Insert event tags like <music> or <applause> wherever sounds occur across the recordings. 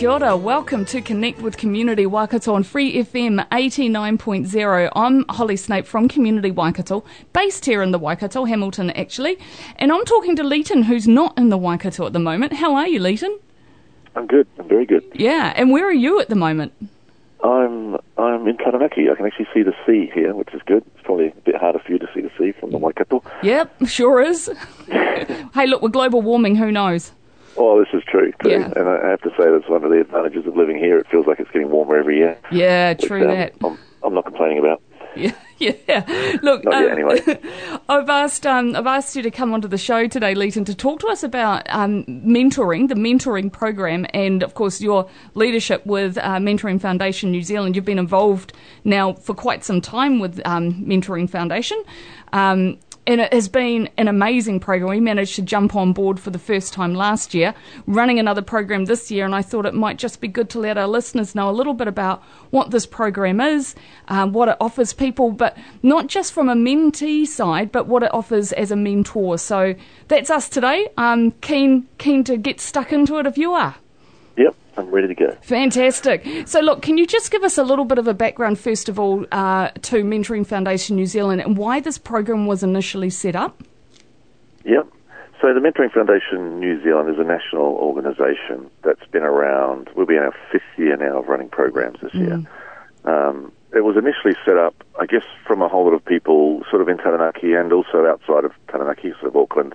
Kia ora, welcome to Connect with Community Waikato on Free FM 89.0. I'm Holly Snape from Community Waikato, based here in the Waikato, Hamilton actually, and I'm talking to Leighton who's not in the Waikato at the moment. How are you, Leighton? I'm good. I'm very good. Yeah, and where are you at the moment? I'm I'm in Taranaki. I can actually see the sea here, which is good. It's probably a bit harder for you to see the sea from the Waikato. Yep, sure is. <laughs> hey, look, with global warming, who knows? Oh, this is true too. Yeah. And I have to say that's one of the advantages of living here. It feels like it's getting warmer every year. Yeah, which, true um, that. I'm, I'm not complaining about. <laughs> Yeah, yeah. Look, yet, anyway. <laughs> I've asked um, I've asked you to come onto the show today, Leighton, to talk to us about um, mentoring, the mentoring program, and of course your leadership with uh, Mentoring Foundation New Zealand. You've been involved now for quite some time with um, Mentoring Foundation. And it has been an amazing program. We managed to jump on board for the first time last year, running another program this year, and I thought it might just be good to let our listeners know a little bit about what this program is, um, what it offers people, but not just from a mentee side, but what it offers as a mentor. So that's us today. I'm keen keen to get stuck into it if you are. Yep, I'm ready to go. Fantastic. So, look, can you just give us a little bit of a background, first of all, uh, to Mentoring Foundation New Zealand and why this program was initially set up? Yep. So the Mentoring Foundation New Zealand is a national organisation that's been around. We'll be in our fifth year now of running programs this year. Um, it was initially set up, I guess, from a whole lot of people sort of in Taranaki and also outside of Taranaki, sort of Auckland,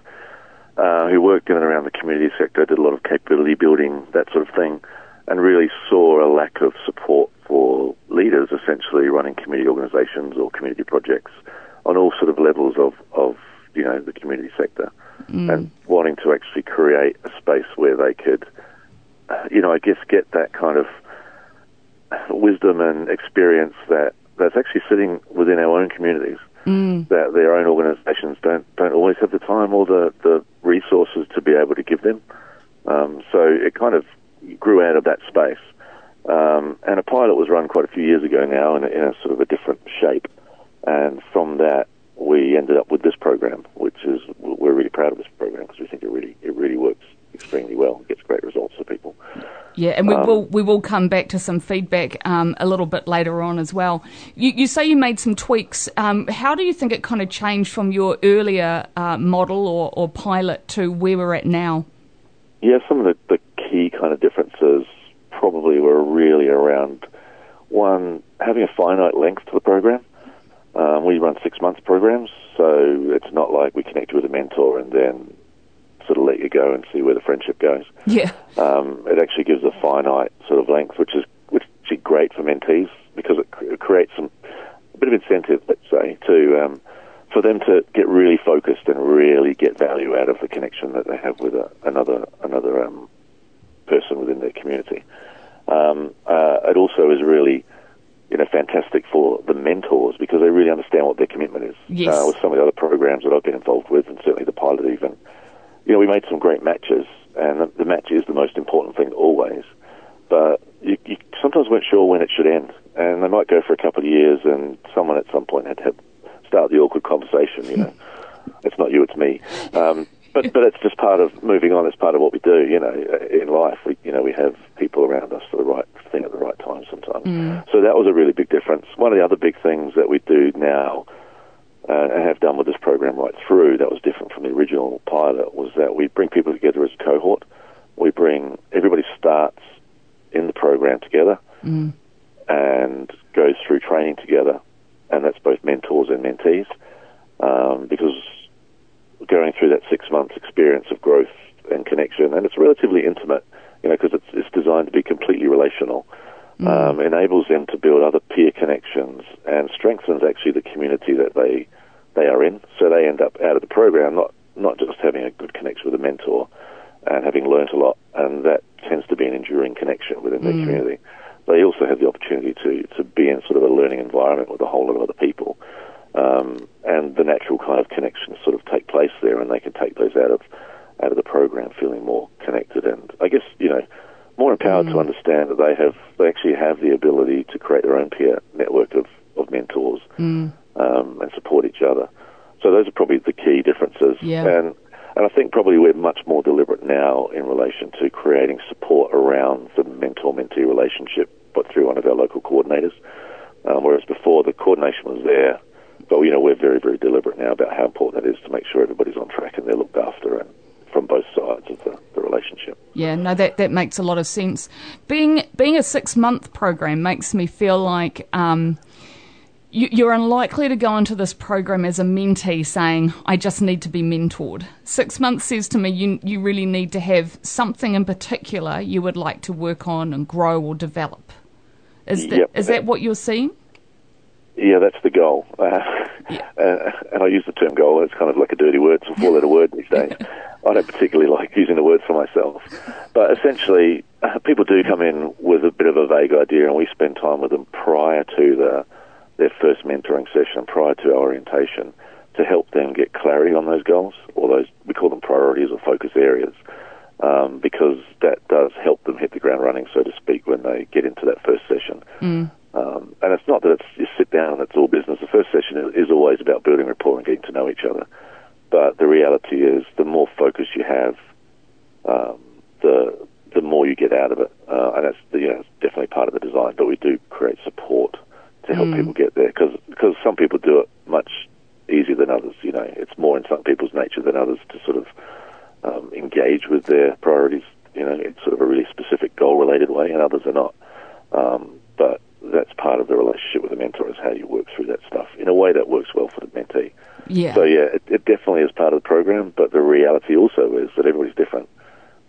uh, who worked in and around the community sector, did a lot of capability building, that sort of thing, and really saw a lack of support for leaders essentially running community organisations or community projects on all sort of levels of, of you know, the community sector. And wanting to actually create a space where they could, you know, I guess get that kind of wisdom and experience that that's actually sitting within our own communities. That their own organisations don't don't always have the time or the the resources to be able to give them. Um, so it kind of grew out of that space. Um, and a pilot was run quite a few years ago now in a, in a sort of a different shape. And from that, we ended up with this program, which is we're really proud of this program because we think it really it really works extremely well. It gets great results for people. Yeah, and we will we will come back to some feedback um, a little bit later on as well. You, you say you made some tweaks. Um, how do you think it kind of changed from your earlier uh, model or, or pilot to where we're at now? Yeah, some of the, the key kind of differences probably were really around one having a finite length to the program. Um, we run six month programs, so it's not like we connect you with a mentor and then sort of let you go and see where the friendship goes. Yeah, Um, it actually gives a finite sort of length, which is which is great for mentees because it, cr- it creates some a bit of incentive, let's say, to um, for them to get really focused and really get value out of the connection that they have with a, another another um, person within their community. Um, uh, it also is really you know fantastic for the mentors because they really understand what their commitment is. Yes. Uh, with some of the other programs that I've been involved with, and certainly the pilot even you know, we made some great matches, and the, the match is the most important thing always. But you, you sometimes weren't sure when it should end, and they might go for a couple of years, and someone at some point had to start the awkward conversation. You know, <laughs> it's not you, it's me. Um, but but it's just part of moving on. It's part of what we do. You know, in life, we you know we have people around us for the right thing at the right time sometimes. So that was a really big difference. One of the other big things that we do now uh, and have done with this program right through that was different from the original pilot was that we bring people together as a cohort. We bring everybody starts in the program together and goes through training together, and that's both mentors and mentees um, because going through that six months experience of growth and connection, and it's relatively intimate, you know, because it's, it's designed to be completely relational. Um, enables them to build other peer connections and strengthens actually the community that they they are in. So they end up out of the program not not just having a good connection with a mentor and having learnt a lot, and that tends to be an enduring connection within their community, they also have the opportunity to, to be in sort of a learning environment with a whole lot of other people. Um, and the natural kind of connections sort of take place there, and they can take those out of out of the program feeling more connected and I guess you know more empowered to understand that they have they actually have the ability to create their own peer network of, of mentors um, and support each other. So those are probably the key differences. Yeah. And and I think probably we're much more deliberate now in relation to creating support around the mentor-mentee relationship, but through one of our local coordinators. Um, whereas before the coordination was there, but you know we're very very deliberate now about how important that is to make sure everybody's on track and they're looked after and from both sides of the, the relationship. Yeah, no, that, that makes a lot of sense. Being being a six month program makes me feel like um, you, you're unlikely to go into this program as a mentee saying, "I just need to be mentored." Six months says to me, you you really need to have something in particular you would like to work on and grow or develop. Is that Yep. is that what you're seeing? Yeah, that's the goal. Uh, Yeah. uh, and I use the term goal. It's kind of like a dirty word. It's a four-letter word these days. <laughs> I don't particularly like using the word for myself. But essentially, uh, people do come in with a bit of a vague idea, and we spend time with them prior to the, their first mentoring session, prior to our orientation, to help them get clarity on those goals, or those we call them priorities or focus areas, um, because that does help them hit the ground running, so to speak, when they get into that first session. Um, and it's not that it's you sit down and it's all business. The first session is, is always about building rapport and getting to know each other. But the reality is, the more focus you have, um, the the more you get out of it. Uh, and that's you know definitely part of the design. But we do create support to help people get there because because some people do it much easier than others. You know, it's more in some people's nature than others to sort of um, engage with their priorities. You know, in sort of a really specific goal related way, and others are not. Um, but that's part of the relationship with the mentor is how you work through that stuff in a way that works well for the mentee. Yeah. So yeah, it, it definitely is part of the program, but the reality also is that everybody's different,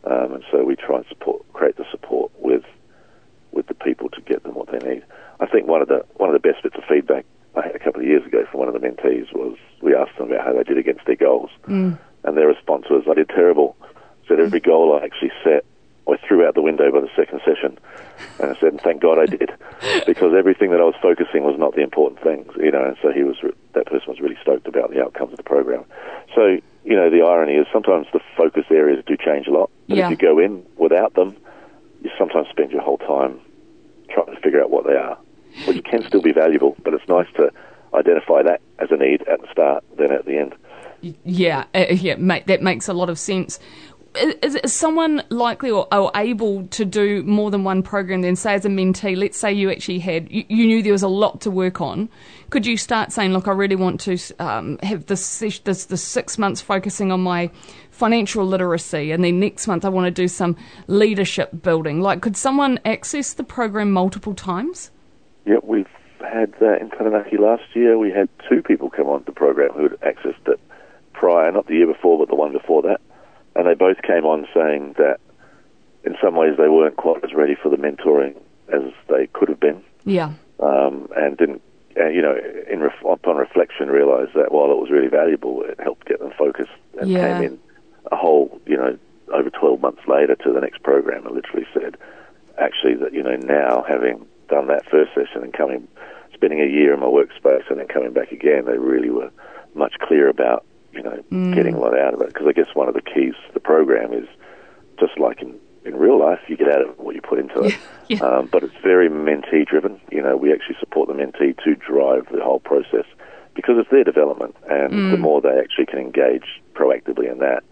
um, and so we try and support, create the support with with the people to get them what they need. I think one of the one of the best bits of feedback I had a couple of years ago from one of the mentees was we asked them about how they did against their goals, and their response was, "I did terrible." Said every goal I actually set, I threw out the window by the second session, and I said, and "Thank God I did," <laughs> because everything that I was focusing was not the important things, you know. And so he was re- that person was really stoked about the outcomes of the program. So you know, the irony is sometimes the focus areas do change a lot, but Yeah. if you go in without them, you sometimes spend your whole time trying to figure out what they are, which can still be valuable, but it's nice to identify that as a need at the start than at the end. Yeah, uh, yeah, mate, that makes a lot of sense. Is, is someone likely or, or able to do more than one program then, say as a mentee, let's say you actually had, you, you knew there was a lot to work on, could you start saying, look, I really want to um, have this, this, this six months focusing on my financial literacy and then next month I want to do some leadership building. Like, could someone access the program multiple times? Yeah, we've had that in Taranaki last year. We had two people come on the program who had accessed it prior, not the year before, but the one before that. And they both came on saying that in some ways they weren't quite as ready for the mentoring as they could have been, Yeah. um, and didn't, uh, you know, in ref- upon reflection, realised that while it was really valuable, it helped get them focused and Yeah. came in a whole, you know, over 12 months later to the next program and literally said, actually, that, you know, now having done that first session and coming, spending a year in my workspace and then coming back again, they really were much clearer about, you know, mm. getting a lot out of it. Because I guess one of the keys to the program is just like in, in real life, you get out of what you put into it. <laughs> Yeah. Um, but it's very mentee driven. You know, we actually support the mentee to drive the whole process because it's their development, and the mm. more they actually can engage proactively in that,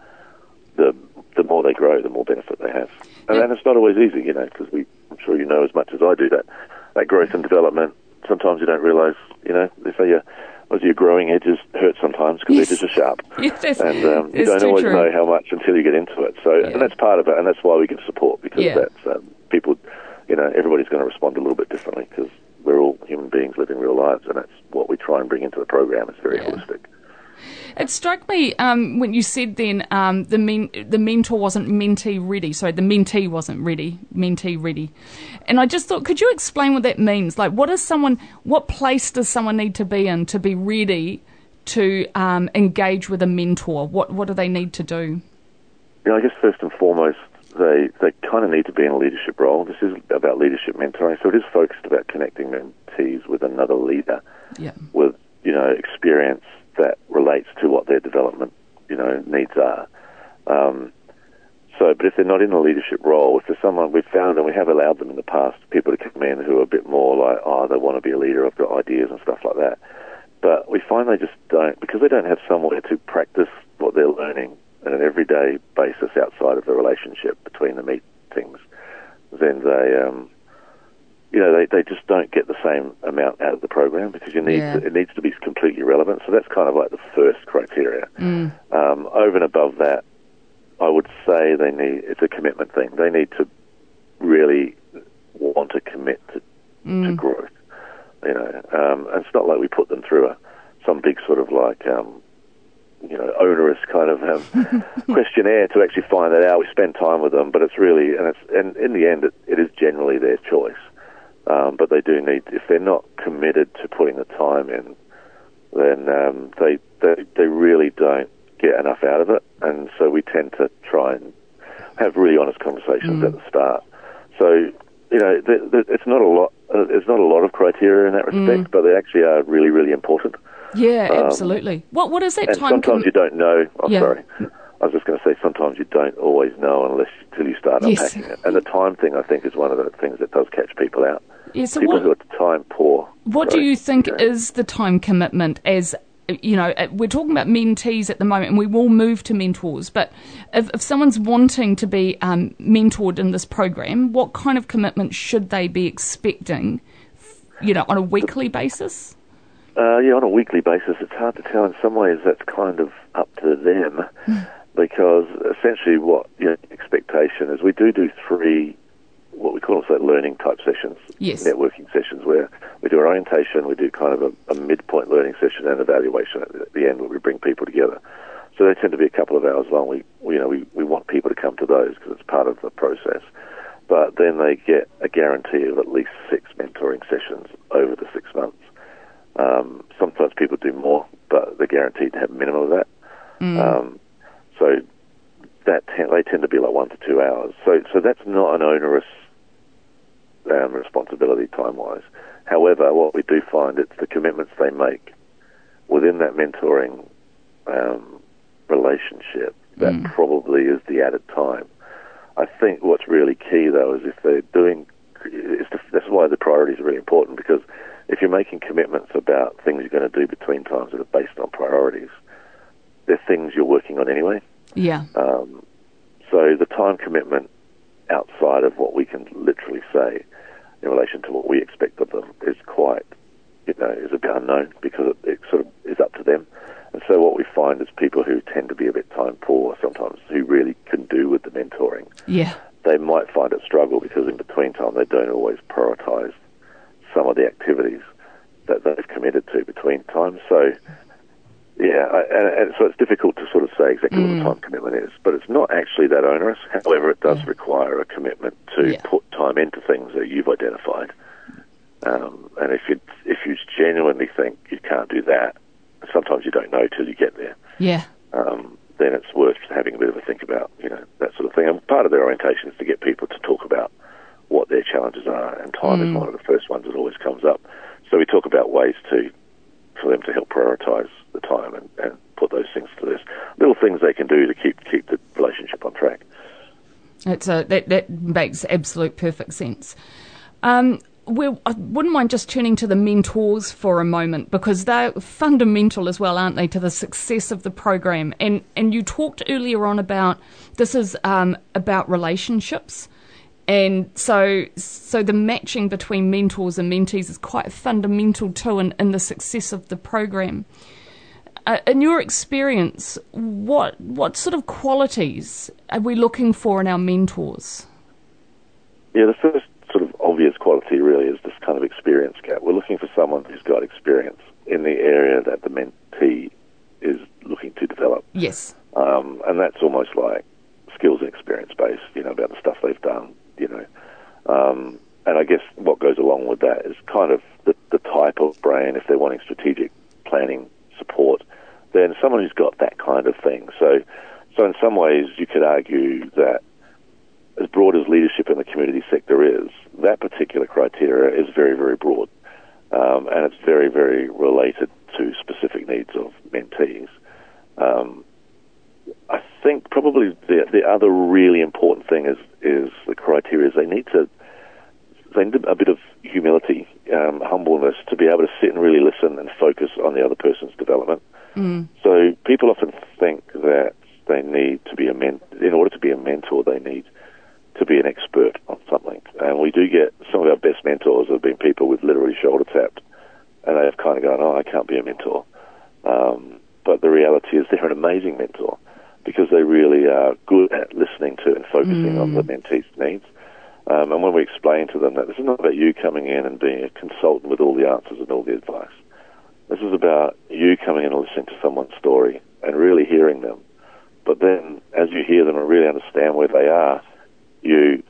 the the more they grow, the more benefit they have. And, Yeah. and it's not always easy, you know, because we, I'm sure you know as much as I do that that growth and development. Sometimes you don't realise, you know, they say your growing edges hurt sometimes because Yes. edges are sharp, <laughs> Yes, and um, you don't always true. know how much until you get into it. So, Yeah. and that's part of it, and that's why we give support because Yeah. that's um, people, you know, everybody's going to respond a little bit differently because we're all human beings living real lives, and that's what we try and bring into the program. It's very Yeah. holistic. It struck me um, when you said then um, the men- the mentor wasn't mentee ready. Sorry, the mentee wasn't ready. Mentee ready, and I just thought, could you explain what that means? Like, what is someone? What place does someone need to be in to be ready to um, engage with a mentor? What what do they need to do? You know, I guess first and foremost, they they kind of need to be in a leadership role. This is about leadership mentoring, so it is focused about connecting mentees with another leader Yeah. with you know experience that relates to what their development you know needs are. Um, so, but if they're not in a leadership role, if there's someone we've found and we have allowed them in the past, people to come in who are a bit more like, oh, they want to be a leader, I've got ideas and stuff like that. But we find they just don't because they don't have somewhere to practice what they're learning on an everyday basis outside of the relationship between the meetings. Then they, um, you know, they, they just don't get the same amount out of the program because you need Yeah. to, it needs to be completely relevant. So that's kind of like the first criteria. Um, over and above that, I would say they need it's a commitment thing. They need to really want to commit to, to growth. You know, um, and it's not like we put them through a some big sort of like um, you know onerous kind of um, <laughs> questionnaire to actually find that out. We spend time with them, but it's really and it's and in the end, it, it is generally their choice. Um, but they do need if they're not committed to putting the time in, then um, they, they they really don't get enough out of it, and so we tend to try and have really honest conversations at the start. So you know, th th it's not a lot. Uh, there's not a lot of criteria in that respect, but they actually are really really important. Yeah, absolutely. What What is that And time? sometimes com- you don't know. Oh, Yeah. sorry. I was just going to say sometimes you don't always know unless till you start Yes. unpacking it. And the time thing, I think, is one of the things that does catch people out. yeah, so people what, who are time poor. What do you think is the time commitment as you know, we're talking about mentees at the moment, and we will move to mentors. But if, if someone's wanting to be um, mentored in this program, what kind of commitment should they be expecting? You know, on a weekly basis. Uh, yeah, on a weekly basis, it's hard to tell. In some ways, that's kind of up to them because essentially, what your expectation is, we do do three, what we call so learning type sessions, Yes. networking sessions, where we do an orientation, we do kind of a, a midpoint learning session and evaluation at the, end, where we bring people together. So they tend to be a couple of hours long. We, we you know, we, we want people to come to those because it's part of the process. But then they get a guarantee of at least six mentoring sessions over the six months. Um, sometimes people do more, but they're guaranteed to have minimum of that. Um, so that they tend to be like one to two hours. So so that's not an onerous um, responsibility time wise. However, what we do find it's the commitments they make within that mentoring um, relationship that probably is the added time. I think what's really key though is if they're doing, that's why the priorities are really important because if you're making commitments about things you're going to do between times that are based on priorities, they're things you're working on anyway. Yeah. Um, so the time commitment outside of what we can literally say in relation to what we expect of them is quite, you know, is a bit unknown because it, it sort of is up to them. And so what we find is people who tend to be a bit time poor sometimes, who really can do with the mentoring, Yeah. they might find it struggle because in between time they don't always prioritise some of the activities that they've committed to between times. So, yeah, I, and, and so it's difficult to sort of say exactly what the time commitment is, but it's not actually that onerous. However, it does Yeah. require a commitment to Yeah. put time into things that you've identified. Um, and if you if you genuinely think you can't do that, sometimes you don't know till you get there Yeah. um, then it's worth having a bit of a think about, you know, that sort of thing. And part of their orientation is to get people to talk about what their challenges are, and time is one of the first ones that always comes up. So we talk about ways to for them to help prioritise the time and, and put those things to this little things they can do to keep keep the relationship on track. It's a, that that makes absolute perfect sense. Um, we I wouldn't mind just turning to the mentors for a moment because they're fundamental as well, aren't they, to the success of the program? And and you talked earlier on about this is um, about relationships, and so so the matching between mentors and mentees is quite fundamental too in, in the success of the program. Uh, in your experience, what what sort of qualities are we looking for in our mentors? Yeah, the first sort of obvious quality really is this kind of experience gap. We're looking for someone who's got experience in the area that the mentee is looking to develop. Yes. um, and that's almost like skills and experience based, you know, about the stuff they've done, you know. Um, and I guess what goes along with that is kind of the, the type of brain, if they're wanting strategic planning support, then someone who's got that kind of thing. So, so in some ways, you could argue that as broad as leadership in the community sector is, that particular criteria is very, very broad. Um, and it's very, very related to specific needs of mentees. Um, I think probably the, the other really important thing is, is the criteria is they need to they need a bit of humility, um, humbleness to be able to sit and really listen and focus on the other person's development. Mm. So people often think that they need to be a men- in order to be a mentor, they need to be an expert on something. And we do get some of our best mentors have been people with literally shoulder tapped, and they've kind of gone, "Oh, I can't be a mentor." Um, but the reality is, they're an amazing mentor because they really are good at listening to and focusing on the mentee's needs. Um, and when we explain to them that this is not about you coming in and being a consultant with all the answers and all the advice, this is about you coming in and listening to someone's story and really hearing them. But then, as you hear them and really understand where they are, you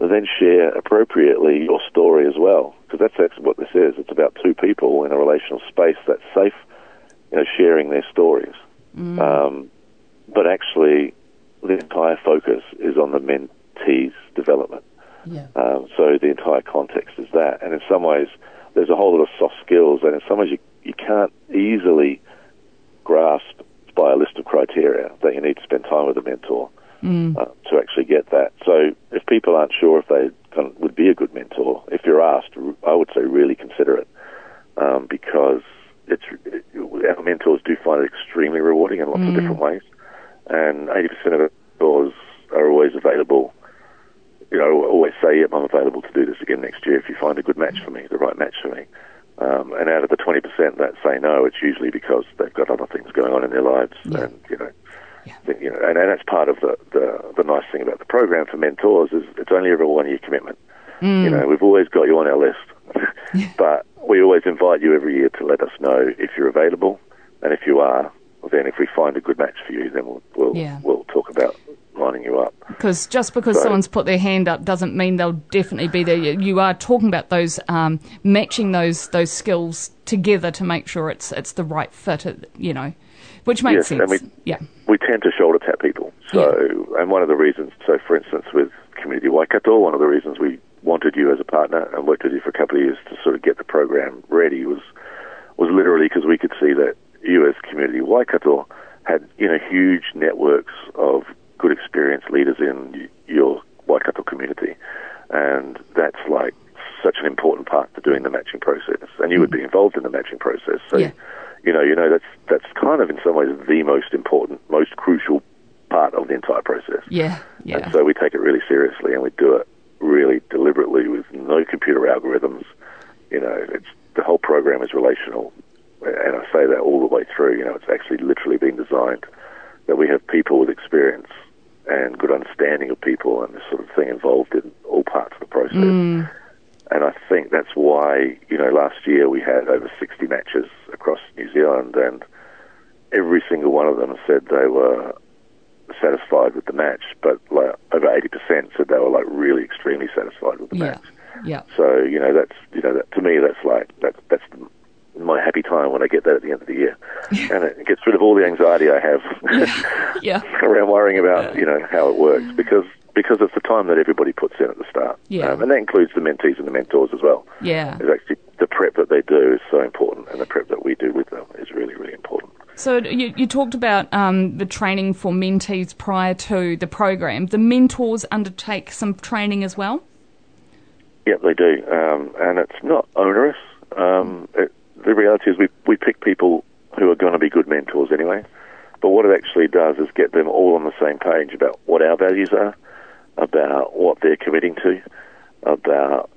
then share appropriately your story as well. Because that's actually what this is. It's about two people in a relational space that's safe, you know, sharing their stories. Um, but actually, the entire focus is on the mentee's development. Yeah. Um, so the entire context is that. And in some ways, there's a whole lot of soft skills, and in some ways, you, you can't easily grasp by a list of criteria that you need to spend time with a mentor uh, to actually get that. So if people aren't sure if they kind of would be a good mentor, if you're asked, I would say really consider it um, because it's our mentors do find it extremely rewarding in lots of different ways, and 80% of our mentors are always available. You know, always say, "Yep, I'm available to do this again next year if you find a good match for me, the right match for me." Um, and out of the 20% that say no, it's usually because they've got other things going on in their lives, Yeah. and you know, Yeah. you know, and, and that's part of the, the the nice thing about the program for mentors is it's only ever a one year commitment. You know, we've always got you on our list, <laughs> but we always invite you every year to let us know if you're available, and if you are, well, then if we find a good match for you, then we'll we'll, we'll talk about you up. Because just because So- someone's put their hand up doesn't mean they'll definitely be there. You are talking about those um, matching those those skills together to make sure it's it's the right fit. uh, You know, which makes Yes, sense. we- yeah. we tend to shoulder tap people. So, and one of the reasons, so for instance, with Community Waikato, one of the reasons we wanted you as a partner and worked with you for a couple of years to sort of get the program ready was was literally because we could see that you as Community Waikato had you know huge networks of good experienced leaders in your Waikato community, and that's like such an important part to doing the matching process. And you would be mm-hmm. involved in the matching process, so Yeah. you know, you know that's that's kind of in some ways the most important, most crucial part of the entire process. Yeah. Yeah. And so we take it really seriously, and we do it really deliberately with no computer algorithms. You know, it's the whole program is relational, and I say that all the way through. You know, it's actually literally been designed that we have people with experience and good understanding of people and this sort of thing involved in all parts of the process. Mm. And I think that's why, you know, last year we had over 60 matches across New Zealand, and every single one of them said they were satisfied with the match, but like over 80% said they were like really extremely satisfied with the yeah. match. Yeah. So, you know, that's, you know, that, to me, that's like, that, that's the, my happy time when I get that at the end of the year. <laughs> and it gets rid of all the anxiety I have <laughs> Yeah. <laughs> around worrying about you know how it works because because it's the time that everybody puts in at the start. Yeah. Um, and that includes the mentees and the mentors as well. Yeah. It's actually the prep that they do is so important, and the prep that we do with them is really really important. So you, you talked about um, the training for mentees prior to the program. The mentors undertake some training as well. Yeah, they do, um, and it's not onerous. Um, it, the reality is we we pick people who are going to be good mentors anyway. But what it actually does is get them all on the same page about what our values are, about what they're committing to, about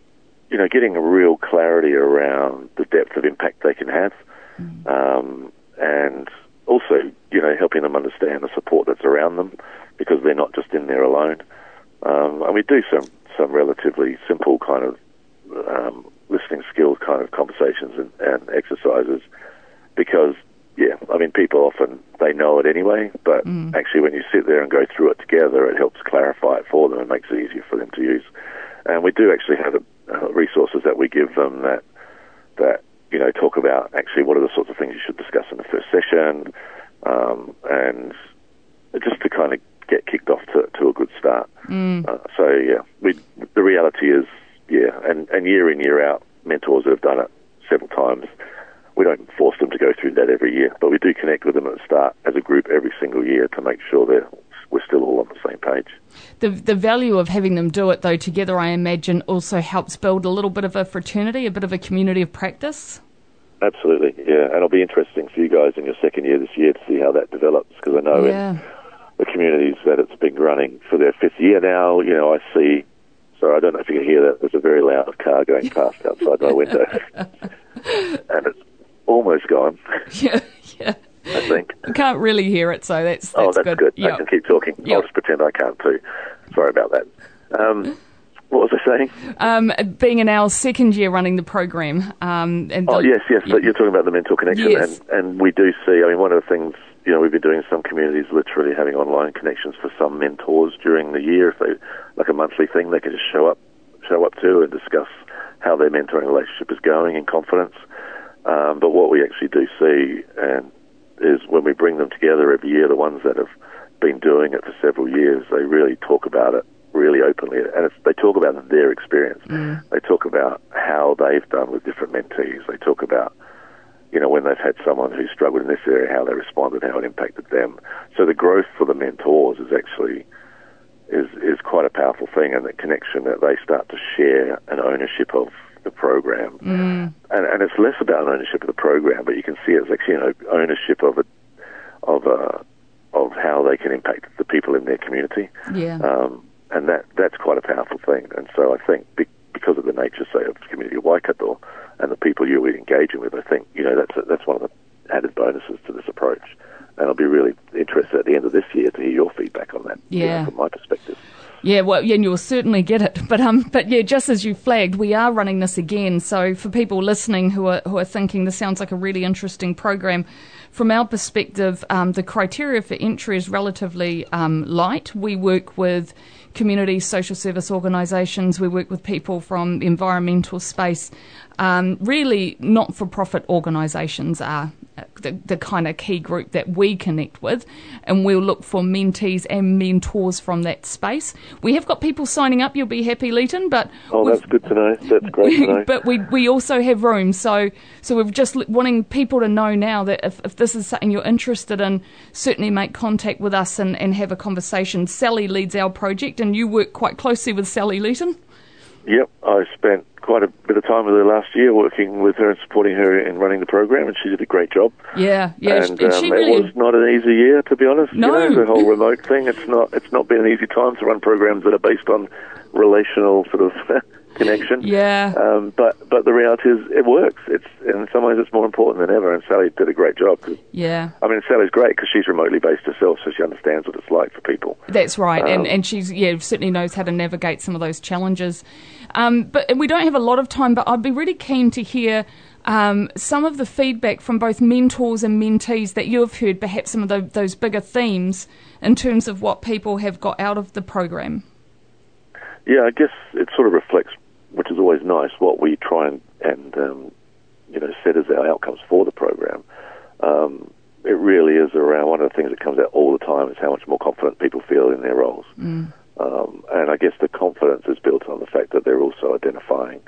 you know getting a real clarity around the depth of impact they can have, um, and also you know helping them understand the support that's around them because they're not just in there alone. Um, and we do some some relatively simple kind of um, listening skills kind of conversations and, and exercises because yeah, I mean people often they know it anyway, but actually when you sit there and go through it together, it helps clarify it for them and makes it easier for them to use. And we do actually have uh, resources that we give them that that you know talk about actually what are the sorts of things you should discuss in the first session, um, and just to kind of get kicked off to, to a good start. Mm. Uh, so yeah, we, the reality is yeah, and, and year in year out, mentors that have done it several times. We don't force them to go through that every year, but we do connect with them at the start as a group every single year to make sure that we're still all on the same page. The the value of having them do it though together, I imagine, also helps build a little bit of a fraternity, a bit of a community of practice. Absolutely, yeah, and it'll be interesting for you guys in your second year this year to see how that develops because I know yeah. in the communities that it's been running for their fifth year now, you know, I see. So I don't know if you can hear that. There's a very loud car going past outside my window, <laughs> and it's almost gone. <laughs> Yeah, yeah. I think. I can't really hear it, so that's, oh, that's oh, that's good. good. Yep. I can keep talking. Yep. I'll just pretend I can't too. Sorry about that. Um, what was I saying? Um, being in our second year running the program. Um, and oh, yes, yes. But you're talking about the mental connection. Yes. And, and we do see, I mean, one of the things, you know, we've been doing some communities literally having online connections for some mentors during the year. If they, like a monthly thing, they can just show up, show up to and discuss how their mentoring relationship is going in confidence. Um, but what we actually do see, and is when we bring them together every year, the ones that have been doing it for several years, they really talk about it really openly, and they talk about their experience. Mm. They talk about how they've done with different mentees. They talk about, you know, when they've had someone who struggled in this area, how they responded, how it impacted them. So the growth for the mentors is actually is is quite a powerful thing, and the connection that they start to share an ownership of the program, mm. and and it's less about ownership of the program, but you can see it's actually you know, ownership of a of a of how they can impact the people in their community. Yeah. Um, and that that's quite a powerful thing. And so I think because of the nature, say, of the community of Waikato and the people you're engaging with, I think you know that's a, that's one of the added bonuses to this approach. And I'll be really interested at the end of this year to hear your feedback on that. Yeah. You know, from my perspective. Yeah, well, and you'll certainly get it. But um, but yeah, just as you flagged, we are running this again. So for people listening who are who are thinking this sounds like a really interesting program, from our perspective, um, the criteria for entry is relatively um, light. We work with community social service organisations. We work with people from the environmental space. Um, really, not for profit organisations are the, the kind of key group that we connect with, and we'll look for mentees and mentors from that space. We have got people signing up. You'll be happy, Leighton. But oh, that's good to know. That's great to know. <laughs> but we we also have room. So so we're just wanting people to know now that if, if this is something you're interested in, certainly make contact with us and, and have a conversation. Sally leads our project, and you work quite closely with Sally Leighton. Yep, I spent quite a bit of time with her last year, working with her and supporting her in running the program, and she did a great job. Yeah, yeah, and, um, really... it was not an easy year, to be honest. No, you know, the whole remote thing. It's not. It's not been an easy time to run programs that are based on relational sort of <laughs> connection. Yeah. Um, but but the reality is, it works. It's in some ways it's more important than ever. And Sally did a great job. yeah. I mean, Sally's great because she's remotely based herself, so she understands what it's like for people. That's right, um, and and she's yeah certainly knows how to navigate some of those challenges. Um, but we don't have a lot of time, but I'd be really keen to hear. Um, some of the feedback from both mentors and mentees that you have heard, perhaps some of the, those bigger themes in terms of what people have got out of the program. Yeah, I guess it sort of reflects which is always nice, what we try and, and um, you know, set as our outcomes for the program. Um, it really is around one of the things that comes out all the time is how much more confident people feel in their roles. Mm. Um, and I guess the confidence is built on the fact that they're also identifying,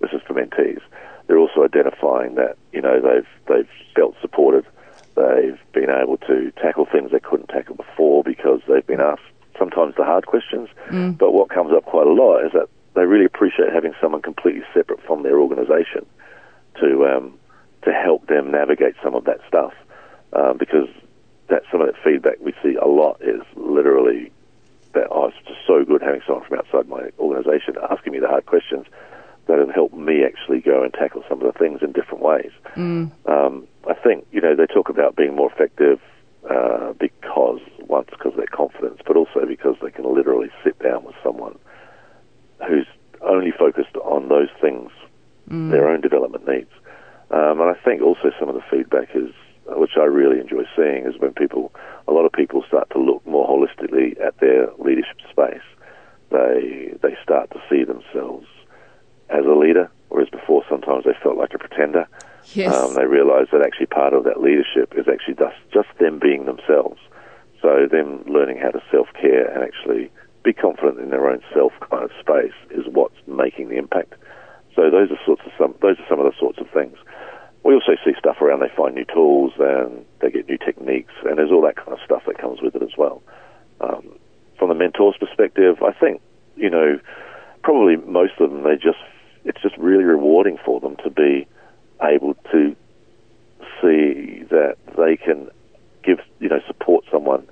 this is for mentees, they're also identifying that, you know, they've, they've felt supported, they've been able to tackle things they couldn't tackle before because they've been asked sometimes the hard questions. Mm. But what comes up quite a lot is that they really appreciate having someone completely separate from their organisation to um, to help them navigate some of that stuff. Um, because that's some of that feedback we see a lot is literally that oh, it's just so good having someone from outside my organisation asking me the hard questions that have helped me actually go and tackle some of the things in different ways. Mm. Um, I think you know they talk about being more effective uh, because once because of their confidence, but also because they can literally sit down with someone who's only focused on those things, mm. their own development needs. Um, and I think also some of the feedback is, which I really enjoy seeing, is when people, a lot of people start to look more holistically at their leadership space. They they start to see themselves as a leader, whereas before sometimes they felt like a pretender. Yes. Um, they realise that actually part of that leadership is actually just just them being themselves. So them learning how to self care and actually be confident in their own self kind of space is what's making the impact. So those are sorts of some those are some of the sorts of things. We also see stuff around they find new tools and they get new techniques and there's all that kind of stuff that comes with it as well. Um, from the mentor's perspective, I think you know probably most of them they just it's just really rewarding for them to be able to see that they can give you know support someone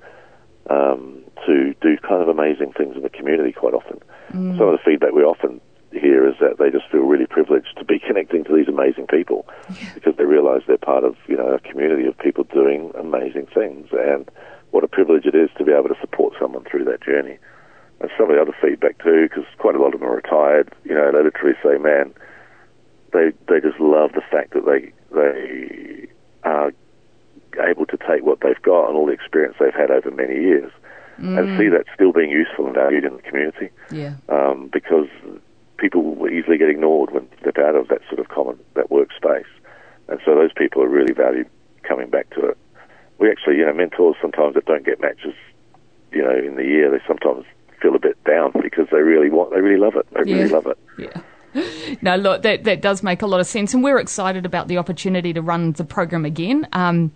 um, to do kind of amazing things in the community quite often. Mm. Some of the feedback we often hear is that they just feel really privileged to be <laughs> connecting to these amazing people yeah. because they realise they're part of you know a community of people doing amazing things and what a privilege it is to be able to support someone through that journey. And some of the other feedback too, because quite a lot of them are retired. You know, they literally say, "Man, they they just love the fact that they they are able to take what they've got and all the experience they've had over many years mm. and see that still being useful and valued in the community. Yeah. Um, because people will easily get ignored when they're out of that sort of common, that workspace. And so those people are really valued coming back to it. We actually, you know, mentors sometimes that don't get matches, you know, in the year, they sometimes feel a bit down because they really want, they really love it. They yeah. really love it. Yeah. <laughs> no, look, that, that does make a lot of sense. And we're excited about the opportunity to run the program again. Um,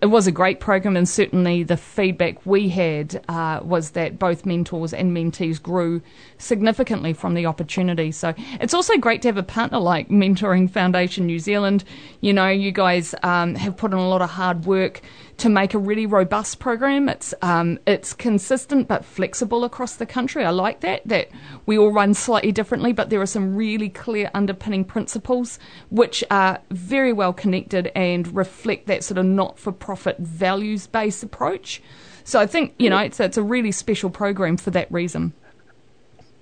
it was a great program, and certainly the feedback we had uh, was that both mentors and mentees grew significantly from the opportunity. So it's also great to have a partner like Mentoring Foundation New Zealand. You know, you guys um, have put in a lot of hard work to make a really robust program. It's um, it's consistent but flexible across the country. I like that that we all run slightly differently, but there are some really clear underpinning principles which are very well connected and reflect that sort of not-for-profit values-based approach. So I think you know it's it's a really special program for that reason.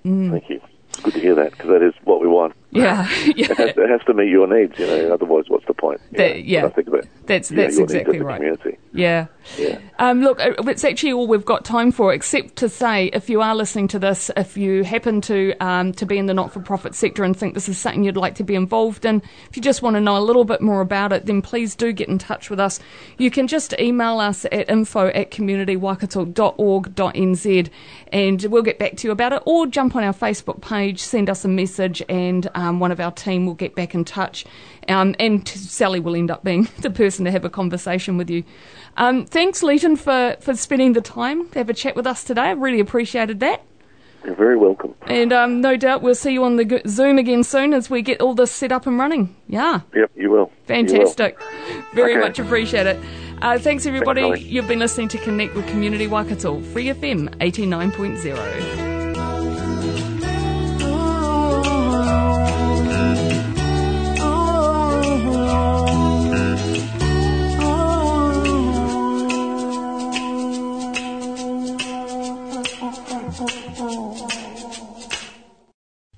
Mm. Thank you. It's Good to hear that because that is what we want. Yeah, yeah. <laughs> It, has, it, has, to meet your needs. You know, otherwise, what's the point? That, yeah, think about that's that's exactly right. Community. Yeah. Yeah. Um, look, uh, it's actually all we've got time for, except to say, if you are listening to this, if you happen to um, to be in the not-for-profit sector and think this is something you'd like to be involved in, if you just want to know a little bit more about it, then please do get in touch with us. You can just email us at info at communitywaikato.org.nz and we'll get back to you about it, or jump on our Facebook page, send us a message, and um, one of our team will get back in touch. Um, and Sally will end up being <laughs> the person to have a conversation with you. Um, thanks, Leighton, for, for spending the time to have a chat with us today. I really appreciated that. You're very welcome. And um, no doubt we'll see you on the Zoom again soon as we get all this set up and running. Yeah. Yep, you will. Fantastic. You will. Very okay. much appreciate it. Uh, thanks, everybody. Thanks, You've been listening to Connect with Community Waikato, Free FM 89.0.